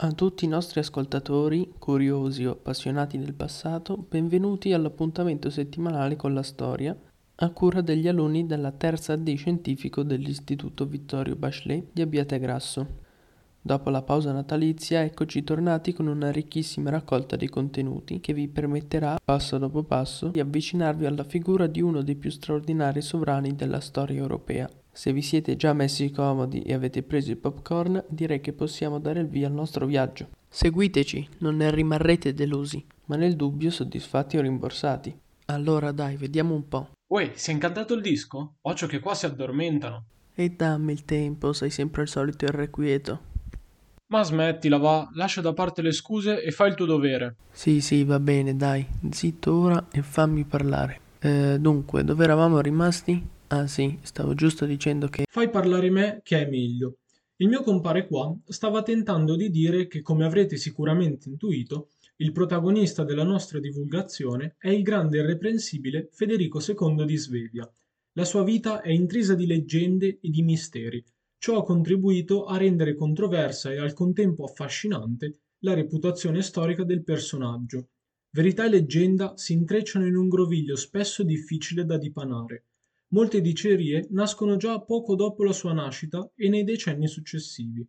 A tutti i nostri ascoltatori, curiosi o appassionati del passato, benvenuti all'appuntamento settimanale con la storia, a cura degli alunni della terza D scientifico dell'Istituto Vittorio Bachelet di Abbiategrasso. Dopo la pausa natalizia, eccoci tornati con una ricchissima raccolta di contenuti che vi permetterà, passo dopo passo, di avvicinarvi alla figura di uno dei più straordinari sovrani della storia europea. Se vi siete già messi comodi e avete preso il popcorn, direi che possiamo dare il via al nostro viaggio. Seguiteci, non ne rimarrete delusi, ma nel dubbio soddisfatti o rimborsati. Allora dai, vediamo un po'. Uè, si è incantato il disco? Occhio che qua si addormentano. E dammi il tempo, sei sempre il solito irrequieto. Ma smettila, va, lascia da parte le scuse e fai il tuo dovere. Sì, sì, va bene, dai, zitto ora e fammi parlare. Eh, dunque, dove eravamo rimasti? Ah sì, stavo giusto dicendo che... Fai parlare me che è meglio. Il mio compare qua stava tentando di dire che, come avrete sicuramente intuito, il protagonista della nostra divulgazione è il grande e irreprensibile Federico II di Svevia. La sua vita è intrisa di leggende e di misteri. Ciò ha contribuito a rendere controversa e al contempo affascinante la reputazione storica del personaggio. Verità e leggenda si intrecciano in un groviglio spesso difficile da dipanare. Molte dicerie nascono già poco dopo la sua nascita e nei decenni successivi.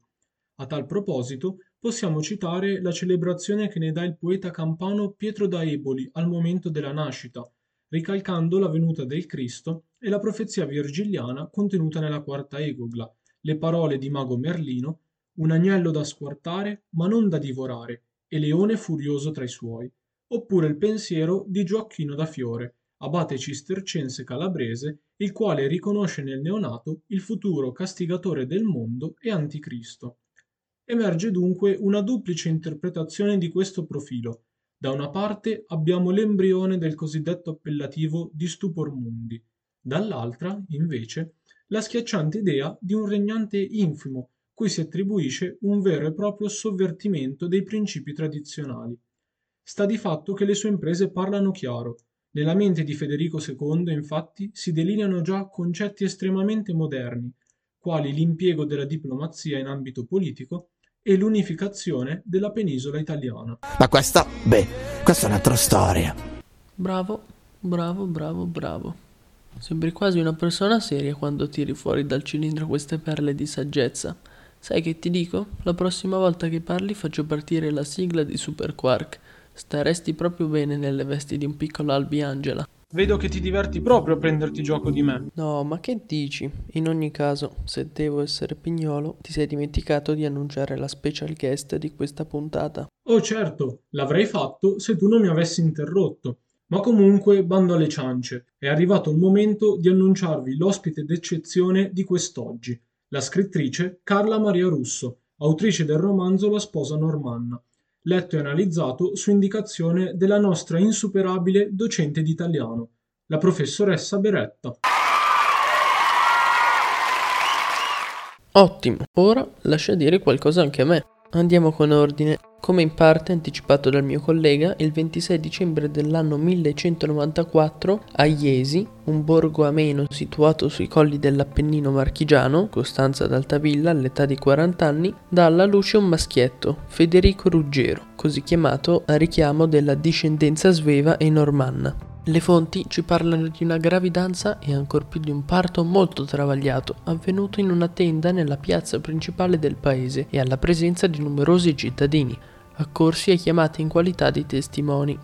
A tal proposito possiamo citare la celebrazione che ne dà il poeta campano Pietro da Eboli al momento della nascita, ricalcando la venuta del Cristo e la profezia virgiliana contenuta nella quarta egogla, le parole di mago Merlino, un agnello da squartare ma non da divorare, e leone furioso tra i suoi, oppure il pensiero di Gioacchino da Fiore, abate cistercense calabrese, il quale riconosce nel neonato il futuro castigatore del mondo e anticristo. Emerge dunque una duplice interpretazione di questo profilo. Da una parte abbiamo l'embrione del cosiddetto appellativo di stupor mundi, dall'altra, invece, la schiacciante idea di un regnante infimo cui si attribuisce un vero e proprio sovvertimento dei principi tradizionali. Sta di fatto che le sue imprese parlano chiaro, nella mente di Federico II, infatti, si delineano già concetti estremamente moderni, quali l'impiego della diplomazia in ambito politico e l'unificazione della penisola italiana. Ma questa, beh, questa è un'altra storia. Bravo, bravo, bravo, bravo. Sembri quasi una persona seria quando tiri fuori dal cilindro queste perle di saggezza. Sai che ti dico? La prossima volta che parli faccio partire la sigla di Super Quark Staresti proprio bene nelle vesti di un piccolo Albiangela. Vedo che ti diverti proprio a prenderti gioco di me. No, ma che dici? In ogni caso, se devo essere pignolo, ti sei dimenticato di annunciare la special guest di questa puntata. Oh certo, l'avrei fatto se tu non mi avessi interrotto. Ma comunque, bando alle ciance, è arrivato il momento di annunciarvi l'ospite d'eccezione di quest'oggi, la scrittrice Carla Maria Russo, autrice del romanzo La sposa normanna letto e analizzato su indicazione della nostra insuperabile docente di italiano, la professoressa Beretta. Ottimo, ora lascia dire qualcosa anche a me. Andiamo con ordine. Come in parte anticipato dal mio collega, il 26 dicembre dell'anno 1194 a Iesi, un borgo ameno situato sui colli dell'Appennino marchigiano, Costanza d'Altavilla all'età di 40 anni, dà alla luce un maschietto, Federico Ruggero, così chiamato a richiamo della discendenza sveva e normanna. Le fonti ci parlano di una gravidanza e ancor più di un parto molto travagliato, avvenuto in una tenda nella piazza principale del paese e alla presenza di numerosi cittadini, accorsi e chiamati in qualità di testimoni.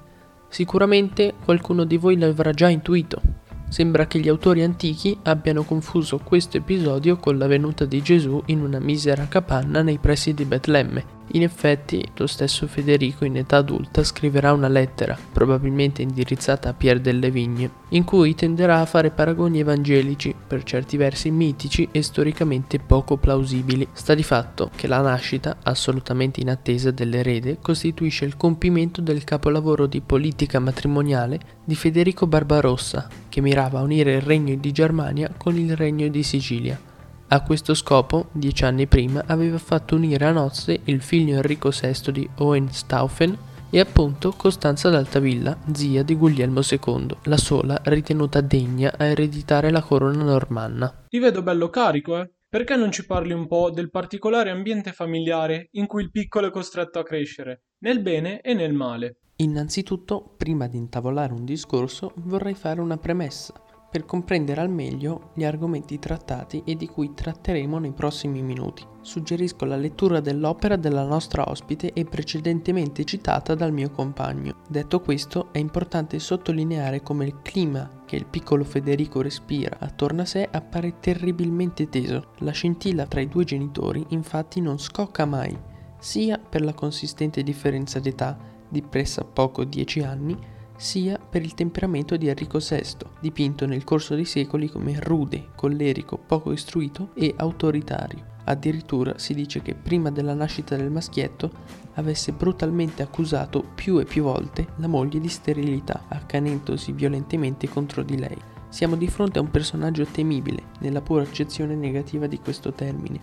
Sicuramente qualcuno di voi l'avrà già intuito. Sembra che gli autori antichi abbiano confuso questo episodio con la venuta di Gesù in una misera capanna nei pressi di Betlemme in effetti, lo stesso Federico in età adulta scriverà una lettera, probabilmente indirizzata a Pierre delle Vigne, in cui tenderà a fare paragoni evangelici, per certi versi mitici e storicamente poco plausibili. Sta di fatto che la nascita, assolutamente in attesa dell'erede, costituisce il compimento del capolavoro di politica matrimoniale di Federico Barbarossa, che mirava a unire il regno di Germania con il regno di Sicilia. A questo scopo, dieci anni prima, aveva fatto unire a nozze il figlio Enrico VI di Hohenstaufen e appunto Costanza d'Altavilla, zia di Guglielmo II, la sola ritenuta degna a ereditare la corona normanna. Ti vedo bello carico, eh? perché non ci parli un po' del particolare ambiente familiare in cui il piccolo è costretto a crescere, nel bene e nel male? Innanzitutto, prima di intavolare un discorso, vorrei fare una premessa per comprendere al meglio gli argomenti trattati e di cui tratteremo nei prossimi minuti. Suggerisco la lettura dell'opera della nostra ospite e precedentemente citata dal mio compagno. Detto questo, è importante sottolineare come il clima che il piccolo Federico respira attorno a sé appare terribilmente teso. La scintilla tra i due genitori infatti non scocca mai, sia per la consistente differenza d'età di pressappoco 10 anni, sia per il temperamento di Enrico VI, dipinto nel corso dei secoli come rude, collerico, poco istruito e autoritario. Addirittura si dice che prima della nascita del maschietto avesse brutalmente accusato più e più volte la moglie di sterilità, accanendosi violentemente contro di lei. Siamo di fronte a un personaggio temibile, nella pura accezione negativa di questo termine.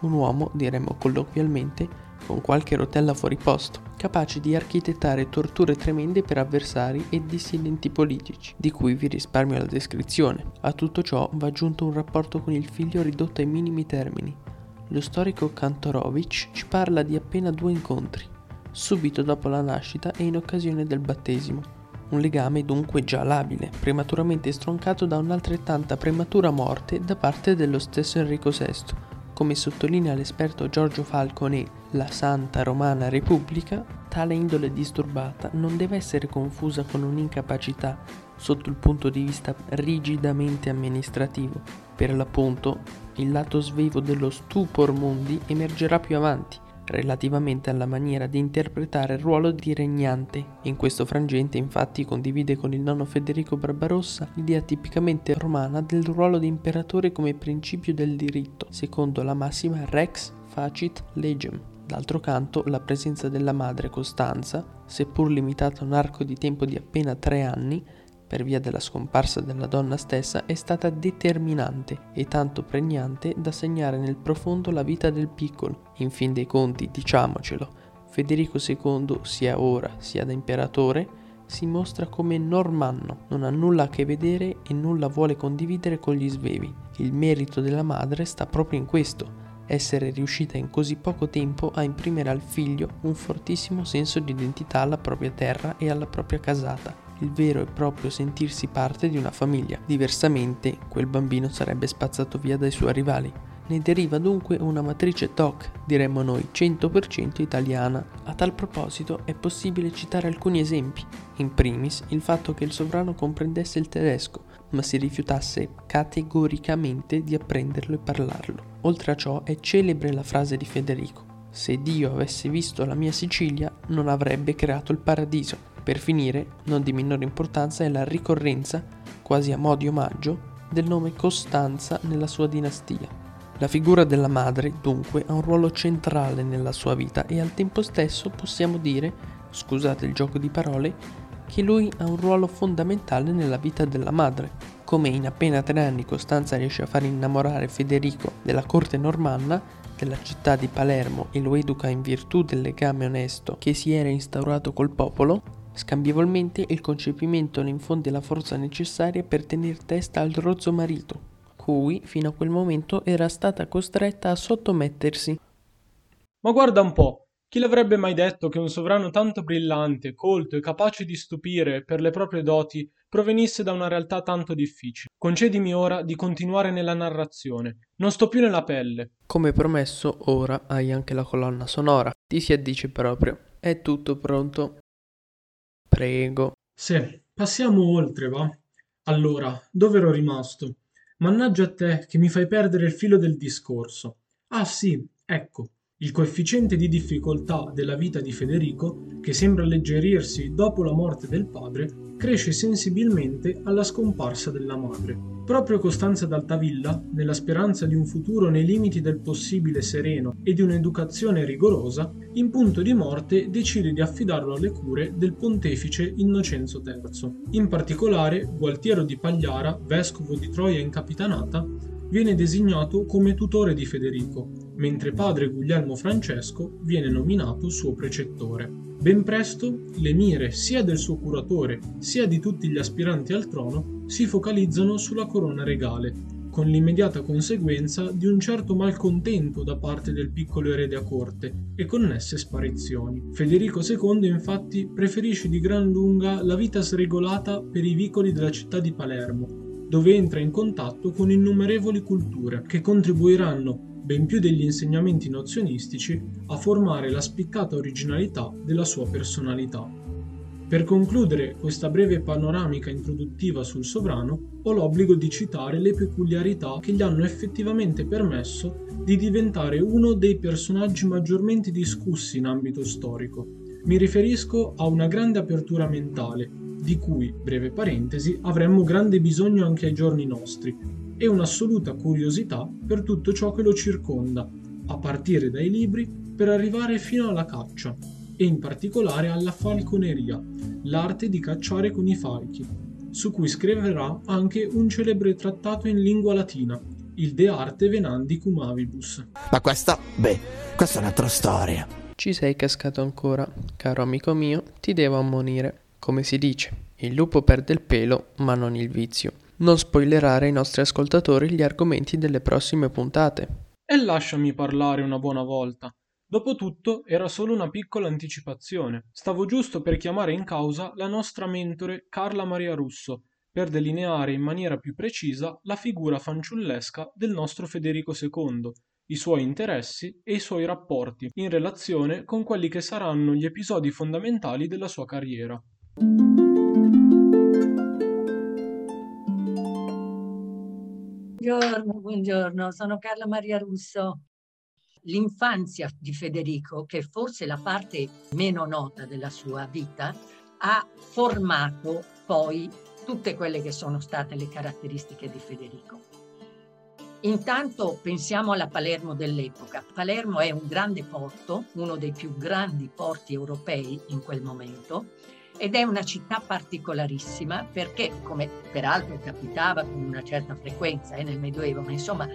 Un uomo, diremmo colloquialmente, con qualche rotella fuori posto, capaci di architettare torture tremende per avversari e dissidenti politici, di cui vi risparmio la descrizione. A tutto ciò va aggiunto un rapporto con il figlio ridotto ai minimi termini. Lo storico Kantorovich ci parla di appena due incontri, subito dopo la nascita e in occasione del battesimo. Un legame dunque già labile, prematuramente stroncato da un'altrettanta prematura morte da parte dello stesso Enrico VI, come sottolinea l'esperto Giorgio Falcone, la Santa Romana Repubblica, tale indole disturbata non deve essere confusa con un'incapacità sotto il punto di vista rigidamente amministrativo. Per l'appunto, il lato svevo dello stupor mundi emergerà più avanti, relativamente alla maniera di interpretare il ruolo di regnante. In questo frangente infatti condivide con il nonno Federico Barbarossa l'idea tipicamente romana del ruolo di imperatore come principio del diritto, secondo la massima rex facit legem. D'altro canto, la presenza della madre Costanza, seppur limitata a un arco di tempo di appena tre anni, per via della scomparsa della donna stessa è stata determinante e tanto pregnante da segnare nel profondo la vita del piccolo. In fin dei conti, diciamocelo, Federico II, sia ora sia da imperatore, si mostra come normanno, non ha nulla a che vedere e nulla vuole condividere con gli svevi. Il merito della madre sta proprio in questo, essere riuscita in così poco tempo a imprimere al figlio un fortissimo senso di identità alla propria terra e alla propria casata il vero e proprio sentirsi parte di una famiglia. Diversamente, quel bambino sarebbe spazzato via dai suoi rivali. Ne deriva dunque una matrice TOC, diremmo noi 100% italiana. A tal proposito è possibile citare alcuni esempi. In primis il fatto che il sovrano comprendesse il tedesco, ma si rifiutasse categoricamente di apprenderlo e parlarlo. Oltre a ciò è celebre la frase di Federico. Se Dio avesse visto la mia Sicilia non avrebbe creato il paradiso. Per finire, non di minore importanza è la ricorrenza, quasi a mo' di omaggio, del nome Costanza nella sua dinastia. La figura della madre, dunque, ha un ruolo centrale nella sua vita e al tempo stesso possiamo dire, scusate il gioco di parole, che lui ha un ruolo fondamentale nella vita della madre. Come in appena tre anni Costanza riesce a far innamorare Federico della corte normanna, della città di Palermo e lo educa in virtù del legame onesto che si era instaurato col popolo, Scambievolmente il concepimento le infonde la forza necessaria per tenere testa al rozzo marito, cui fino a quel momento era stata costretta a sottomettersi. Ma guarda un po', chi l'avrebbe mai detto che un sovrano tanto brillante, colto e capace di stupire per le proprie doti provenisse da una realtà tanto difficile? Concedimi ora di continuare nella narrazione. Non sto più nella pelle. Come promesso, ora hai anche la colonna sonora. Ti si addice proprio. È tutto pronto. Prego. Sì, passiamo oltre, va? Allora, dove ero rimasto? Mannaggia a te che mi fai perdere il filo del discorso. Ah sì, ecco, il coefficiente di difficoltà della vita di Federico, che sembra alleggerirsi dopo la morte del padre, cresce sensibilmente alla scomparsa della madre. Proprio Costanza d'Altavilla, nella speranza di un futuro nei limiti del possibile sereno e di un'educazione rigorosa, in punto di morte decide di affidarlo alle cure del pontefice Innocenzo III. In particolare, Gualtiero di Pagliara, vescovo di Troia in Capitanata, viene designato come tutore di Federico, mentre padre Guglielmo Francesco viene nominato suo precettore. Ben presto le mire sia del suo curatore sia di tutti gli aspiranti al trono si focalizzano sulla corona regale, con l'immediata conseguenza di un certo malcontento da parte del piccolo erede a corte e connesse sparizioni. Federico II infatti preferisce di gran lunga la vita sregolata per i vicoli della città di Palermo, dove entra in contatto con innumerevoli culture che contribuiranno ben più degli insegnamenti nozionistici, a formare la spiccata originalità della sua personalità. Per concludere questa breve panoramica introduttiva sul sovrano, ho l'obbligo di citare le peculiarità che gli hanno effettivamente permesso di diventare uno dei personaggi maggiormente discussi in ambito storico. Mi riferisco a una grande apertura mentale, di cui, breve parentesi, avremmo grande bisogno anche ai giorni nostri, e un'assoluta curiosità per tutto ciò che lo circonda, a partire dai libri per arrivare fino alla caccia, e in particolare alla falconeria, l'arte di cacciare con i falchi, su cui scriverà anche un celebre trattato in lingua latina, il De Arte Venandi Cum Avibus. Ma questa, beh, questa è un'altra storia. Ci sei cascato ancora, caro amico mio, ti devo ammonire. Come si dice, il lupo perde il pelo, ma non il vizio non spoilerare ai nostri ascoltatori gli argomenti delle prossime puntate. E lasciami parlare una buona volta. Dopotutto era solo una piccola anticipazione. Stavo giusto per chiamare in causa la nostra mentore Carla Maria Russo, per delineare in maniera più precisa la figura fanciullesca del nostro Federico II, i suoi interessi e i suoi rapporti in relazione con quelli che saranno gli episodi fondamentali della sua carriera. Buongiorno, buongiorno, sono Carla Maria Russo. L'infanzia di Federico, che forse la parte meno nota della sua vita, ha formato poi tutte quelle che sono state le caratteristiche di Federico. Intanto pensiamo alla Palermo dell'epoca. Palermo è un grande porto, uno dei più grandi porti europei in quel momento, ed è una città particolarissima perché, come peraltro capitava con una certa frequenza eh, nel Medioevo, ma insomma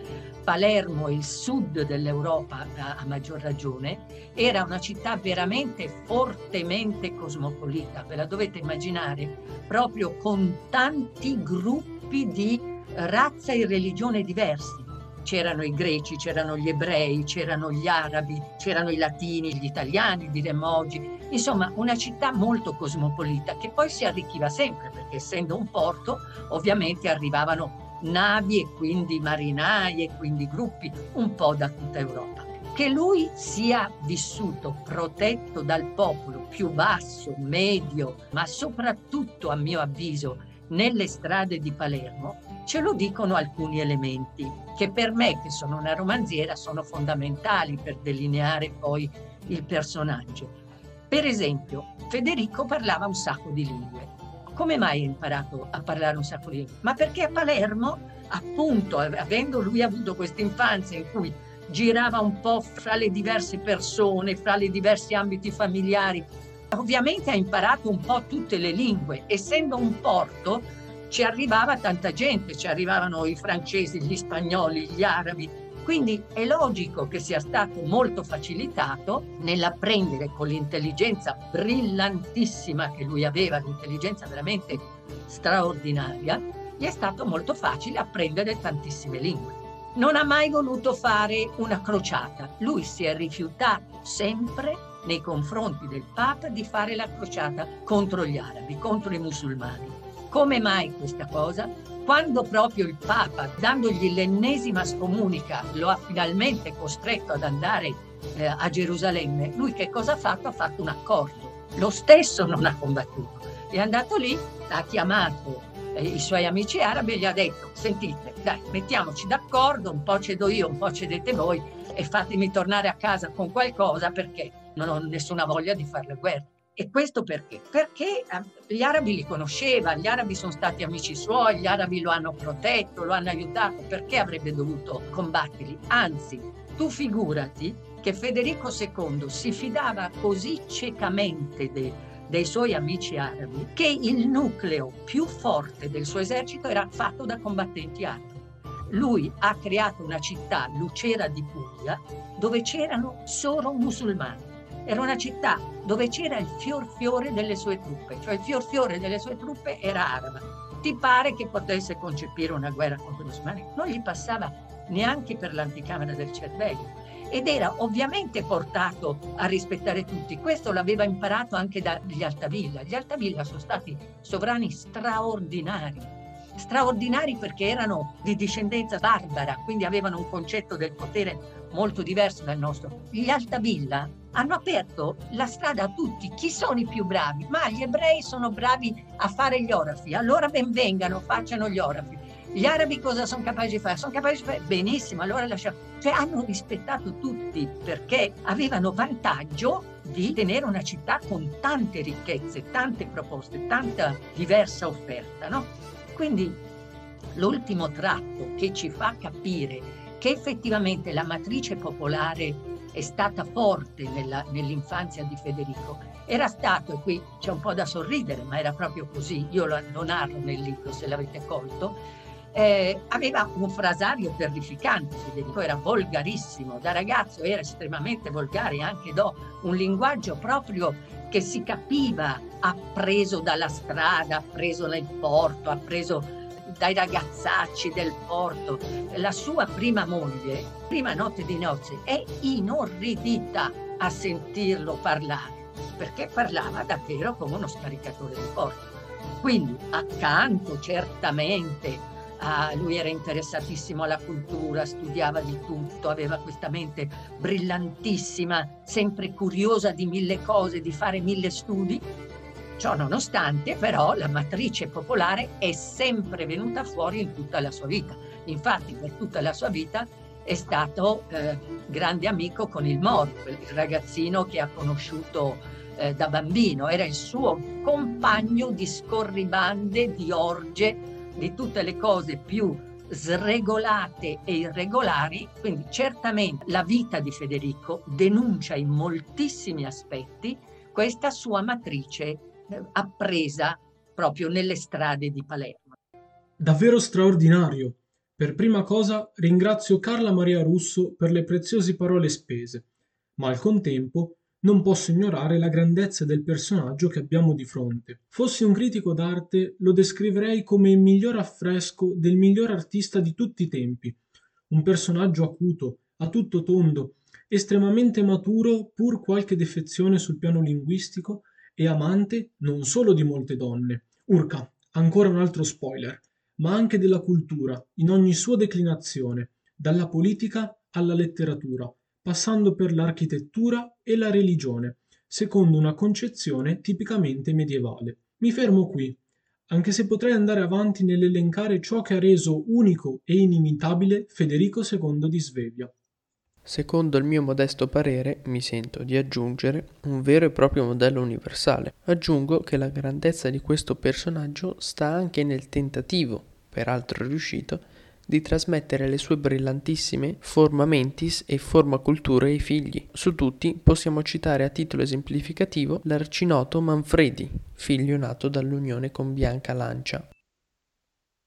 Palermo, il sud dell'Europa a, a maggior ragione, era una città veramente fortemente cosmopolita, ve la dovete immaginare, proprio con tanti gruppi di razza e religione diversi c'erano i greci, c'erano gli ebrei, c'erano gli arabi, c'erano i latini, gli italiani, diremmo oggi. Insomma, una città molto cosmopolita che poi si arricchiva sempre perché essendo un porto ovviamente arrivavano navi e quindi marinai e quindi gruppi un po' da tutta Europa. Che lui sia vissuto protetto dal popolo più basso, medio, ma soprattutto a mio avviso nelle strade di Palermo, ce lo dicono alcuni elementi che per me, che sono una romanziera, sono fondamentali per delineare poi il personaggio. Per esempio, Federico parlava un sacco di lingue. Come mai ha imparato a parlare un sacco di lingue? Ma perché a Palermo, appunto, avendo lui avuto questa infanzia in cui girava un po' fra le diverse persone, fra i diversi ambiti familiari, ovviamente ha imparato un po' tutte le lingue. Essendo un porto, ci arrivava tanta gente, ci arrivavano i francesi, gli spagnoli, gli arabi. Quindi è logico che sia stato molto facilitato nell'apprendere con l'intelligenza brillantissima che lui aveva, l'intelligenza veramente straordinaria, gli è stato molto facile apprendere tantissime lingue. Non ha mai voluto fare una crociata, lui si è rifiutato sempre nei confronti del Papa di fare la crociata contro gli arabi, contro i musulmani. Come mai questa cosa? Quando proprio il Papa, dandogli l'ennesima scomunica, lo ha finalmente costretto ad andare eh, a Gerusalemme, lui che cosa ha fatto? Ha fatto un accordo. Lo stesso non ha combattuto. È andato lì, ha chiamato eh, i suoi amici arabi e gli ha detto, sentite, dai, mettiamoci d'accordo, un po' cedo io, un po' cedete voi e fatemi tornare a casa con qualcosa perché non ho nessuna voglia di fare la guerra. E questo perché? Perché eh, gli arabi li conosceva, gli arabi sono stati amici suoi, gli arabi lo hanno protetto, lo hanno aiutato, perché avrebbe dovuto combatterli? Anzi, tu figurati che Federico II si fidava così ciecamente de, dei suoi amici arabi che il nucleo più forte del suo esercito era fatto da combattenti arabi. Lui ha creato una città, Lucera di Puglia, dove c'erano solo musulmani era una città dove c'era il fior fiore delle sue truppe, cioè il fior fiore delle sue truppe era araba. Ti pare che potesse concepire una guerra contro gli osmani? Non gli passava neanche per l'anticamera del cervello ed era ovviamente portato a rispettare tutti. Questo l'aveva imparato anche dagli Altavilla. Gli Altavilla sono stati sovrani straordinari, straordinari perché erano di discendenza barbara, quindi avevano un concetto del potere molto diverso dal nostro. Gli Altavilla hanno aperto la strada a tutti. Chi sono i più bravi? Ma gli ebrei sono bravi a fare gli orafi, allora ben vengano, facciano gli orafi. Gli arabi cosa sono capaci di fare? Sono capaci di fare benissimo, allora lasciamo. Cioè hanno rispettato tutti perché avevano vantaggio di tenere una città con tante ricchezze, tante proposte, tanta diversa offerta, no? Quindi l'ultimo tratto che ci fa capire che effettivamente la matrice popolare è stata forte nella, nell'infanzia di Federico. Era stato, e qui c'è un po' da sorridere, ma era proprio così, io lo, lo narro nel libro se l'avete colto, eh, aveva un frasario terrificante, Federico era volgarissimo, da ragazzo era estremamente volgare, anche do un linguaggio proprio che si capiva, appreso dalla strada, appreso nel porto, appreso dai ragazzacci del porto. La sua prima moglie, prima notte di nozze, è inorridita a sentirlo parlare, perché parlava davvero come uno scaricatore di porto. Quindi accanto certamente a lui era interessatissimo alla cultura, studiava di tutto, aveva questa mente brillantissima, sempre curiosa di mille cose, di fare mille studi, Ciò nonostante, però, la matrice popolare è sempre venuta fuori in tutta la sua vita. Infatti, per tutta la sua vita è stato eh, grande amico con il Moro, il ragazzino che ha conosciuto eh, da bambino. Era il suo compagno di scorribande, di orge, di tutte le cose più sregolate e irregolari, quindi certamente la vita di Federico denuncia in moltissimi aspetti questa sua matrice appresa proprio nelle strade di Palermo. Davvero straordinario. Per prima cosa ringrazio Carla Maria Russo per le preziose parole spese, ma al contempo non posso ignorare la grandezza del personaggio che abbiamo di fronte. Fossi un critico d'arte, lo descriverei come il miglior affresco del miglior artista di tutti i tempi. Un personaggio acuto, a tutto tondo, estremamente maturo, pur qualche defezione sul piano linguistico, e amante non solo di molte donne. Urca, ancora un altro spoiler, ma anche della cultura, in ogni sua declinazione, dalla politica alla letteratura, passando per l'architettura e la religione, secondo una concezione tipicamente medievale. Mi fermo qui, anche se potrei andare avanti nell'elencare ciò che ha reso unico e inimitabile Federico II di Svevia. Secondo il mio modesto parere, mi sento di aggiungere un vero e proprio modello universale. Aggiungo che la grandezza di questo personaggio sta anche nel tentativo, peraltro riuscito, di trasmettere le sue brillantissime forma mentis e forma cultura ai figli. Su tutti possiamo citare a titolo esemplificativo l'arcinoto Manfredi, figlio nato dall'unione con Bianca Lancia.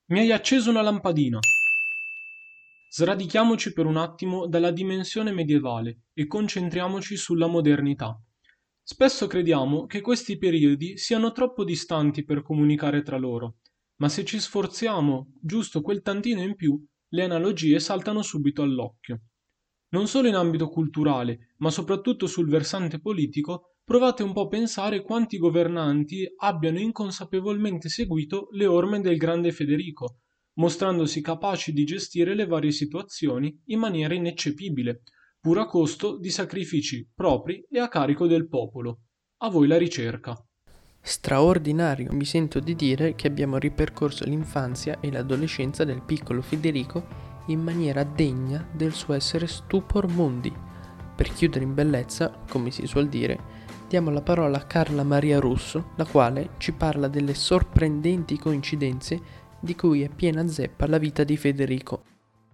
Mi hai acceso una lampadina. Sradichiamoci per un attimo dalla dimensione medievale e concentriamoci sulla modernità. Spesso crediamo che questi periodi siano troppo distanti per comunicare tra loro, ma se ci sforziamo giusto quel tantino in più, le analogie saltano subito all'occhio. Non solo in ambito culturale, ma soprattutto sul versante politico, provate un po' a pensare quanti governanti abbiano inconsapevolmente seguito le orme del grande Federico, mostrandosi capaci di gestire le varie situazioni in maniera ineccepibile, pur a costo di sacrifici propri e a carico del popolo. A voi la ricerca. Straordinario, mi sento di dire che abbiamo ripercorso l'infanzia e l'adolescenza del piccolo Federico in maniera degna del suo essere stupor mundi. Per chiudere in bellezza, come si suol dire, diamo la parola a Carla Maria Russo, la quale ci parla delle sorprendenti coincidenze di cui è piena zeppa la vita di Federico.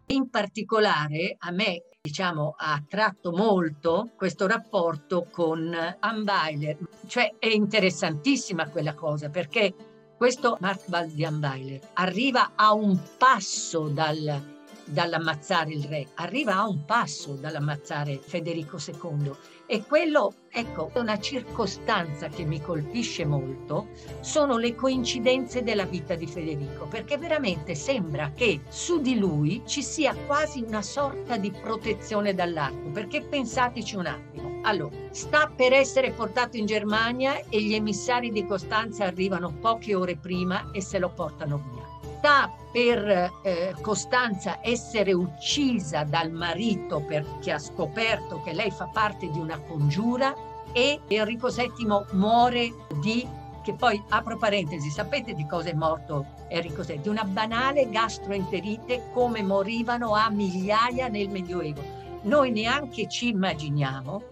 In particolare a me diciamo, ha attratto molto questo rapporto con Anweiler, cioè è interessantissima quella cosa perché questo Mark Waldian Weiler arriva a un passo dal dall'ammazzare il re, arriva a un passo dall'ammazzare Federico II. E quello, ecco, una circostanza che mi colpisce molto sono le coincidenze della vita di Federico, perché veramente sembra che su di lui ci sia quasi una sorta di protezione dall'arco, perché pensateci un attimo. Allora, sta per essere portato in Germania e gli emissari di Costanza arrivano poche ore prima e se lo portano via sta per eh, Costanza essere uccisa dal marito perché ha scoperto che lei fa parte di una congiura e Enrico VII muore di che poi apro parentesi, sapete di cosa è morto Enrico VII? Di una banale gastroenterite come morivano a migliaia nel Medioevo. Noi neanche ci immaginiamo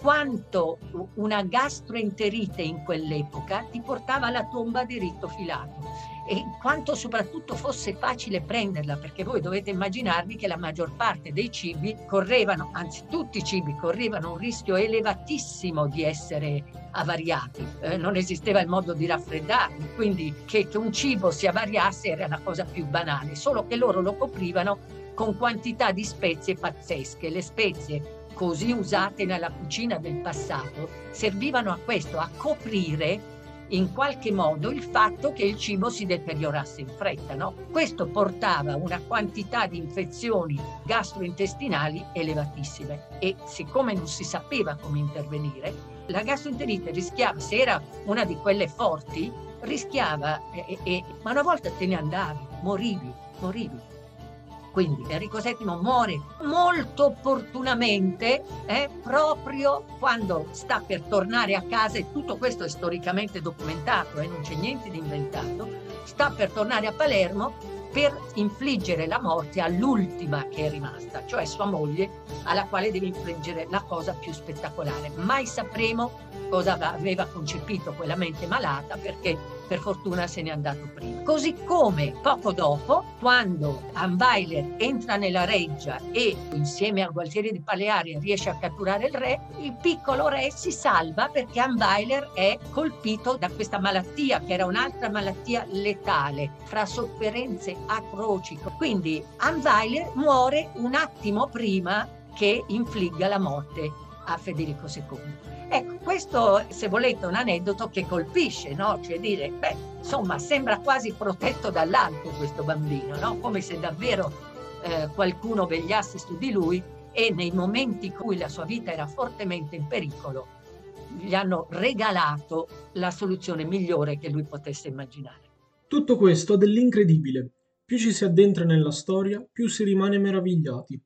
quanto una gastroenterite in quell'epoca ti portava alla tomba di ritto filato e quanto soprattutto fosse facile prenderla, perché voi dovete immaginarvi che la maggior parte dei cibi correvano, anzi tutti i cibi correvano un rischio elevatissimo di essere avariati. Eh, non esisteva il modo di raffreddarli, quindi che, un cibo si avariasse era la cosa più banale, solo che loro lo coprivano con quantità di spezie pazzesche. Le spezie così usate nella cucina del passato servivano a questo, a coprire in qualche modo il fatto che il cibo si deteriorasse in fretta. No? Questo portava una quantità di infezioni gastrointestinali elevatissime e siccome non si sapeva come intervenire, la gastroenterite rischiava, se era una di quelle forti, rischiava, e, e, ma una volta te ne andavi, morivi, morivi. Quindi Enrico VII muore molto opportunamente eh, proprio quando sta per tornare a casa e tutto questo è storicamente documentato eh, non c'è niente di inventato, sta per tornare a Palermo per infliggere la morte all'ultima che è rimasta, cioè sua moglie, alla quale deve infliggere la cosa più spettacolare. Mai sapremo cosa aveva concepito quella mente malata perché per fortuna se n'è andato prima. Così come poco dopo, quando Anweiler entra nella reggia e insieme al gualtiere di Palearia riesce a catturare il re, il piccolo re si salva perché Anweiler è colpito da questa malattia che era un'altra malattia letale, fra sofferenze atroci. Quindi Anweiler muore un attimo prima che infligga la morte a Federico II. Ecco, questo se volete è un aneddoto che colpisce, no? Cioè dire, beh, insomma, sembra quasi protetto dall'alto questo bambino, no? Come se davvero eh, qualcuno vegliasse su di lui e nei momenti in cui la sua vita era fortemente in pericolo gli hanno regalato la soluzione migliore che lui potesse immaginare. Tutto questo ha dell'incredibile. Più ci si addentra nella storia, più si rimane meravigliati.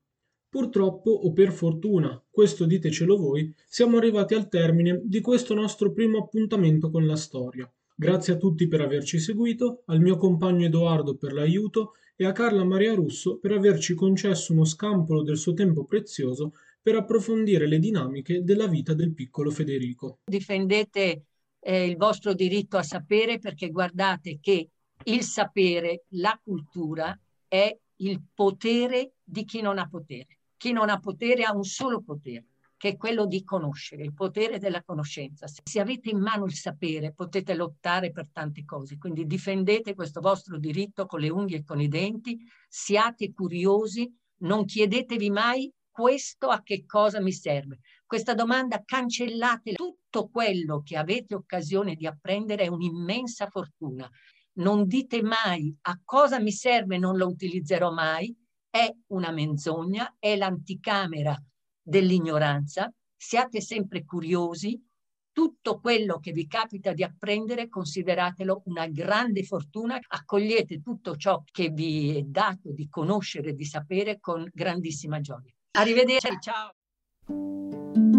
Purtroppo, o per fortuna, questo ditecelo voi, siamo arrivati al termine di questo nostro primo appuntamento con la storia. Grazie a tutti per averci seguito, al mio compagno Edoardo per l'aiuto e a Carla Maria Russo per averci concesso uno scampolo del suo tempo prezioso per approfondire le dinamiche della vita del piccolo Federico. Difendete eh, il vostro diritto a sapere perché guardate che il sapere, la cultura è il potere di chi non ha potere. Chi non ha potere ha un solo potere, che è quello di conoscere, il potere della conoscenza. Se avete in mano il sapere potete lottare per tante cose, quindi difendete questo vostro diritto con le unghie e con i denti, siate curiosi, non chiedetevi mai questo a che cosa mi serve. Questa domanda cancellate tutto quello che avete occasione di apprendere è un'immensa fortuna. Non dite mai a cosa mi serve, non lo utilizzerò mai, è una menzogna, è l'anticamera dell'ignoranza. Siate sempre curiosi. Tutto quello che vi capita di apprendere consideratelo una grande fortuna. Accogliete tutto ciò che vi è dato di conoscere, di sapere con grandissima gioia. Arrivederci, ciao.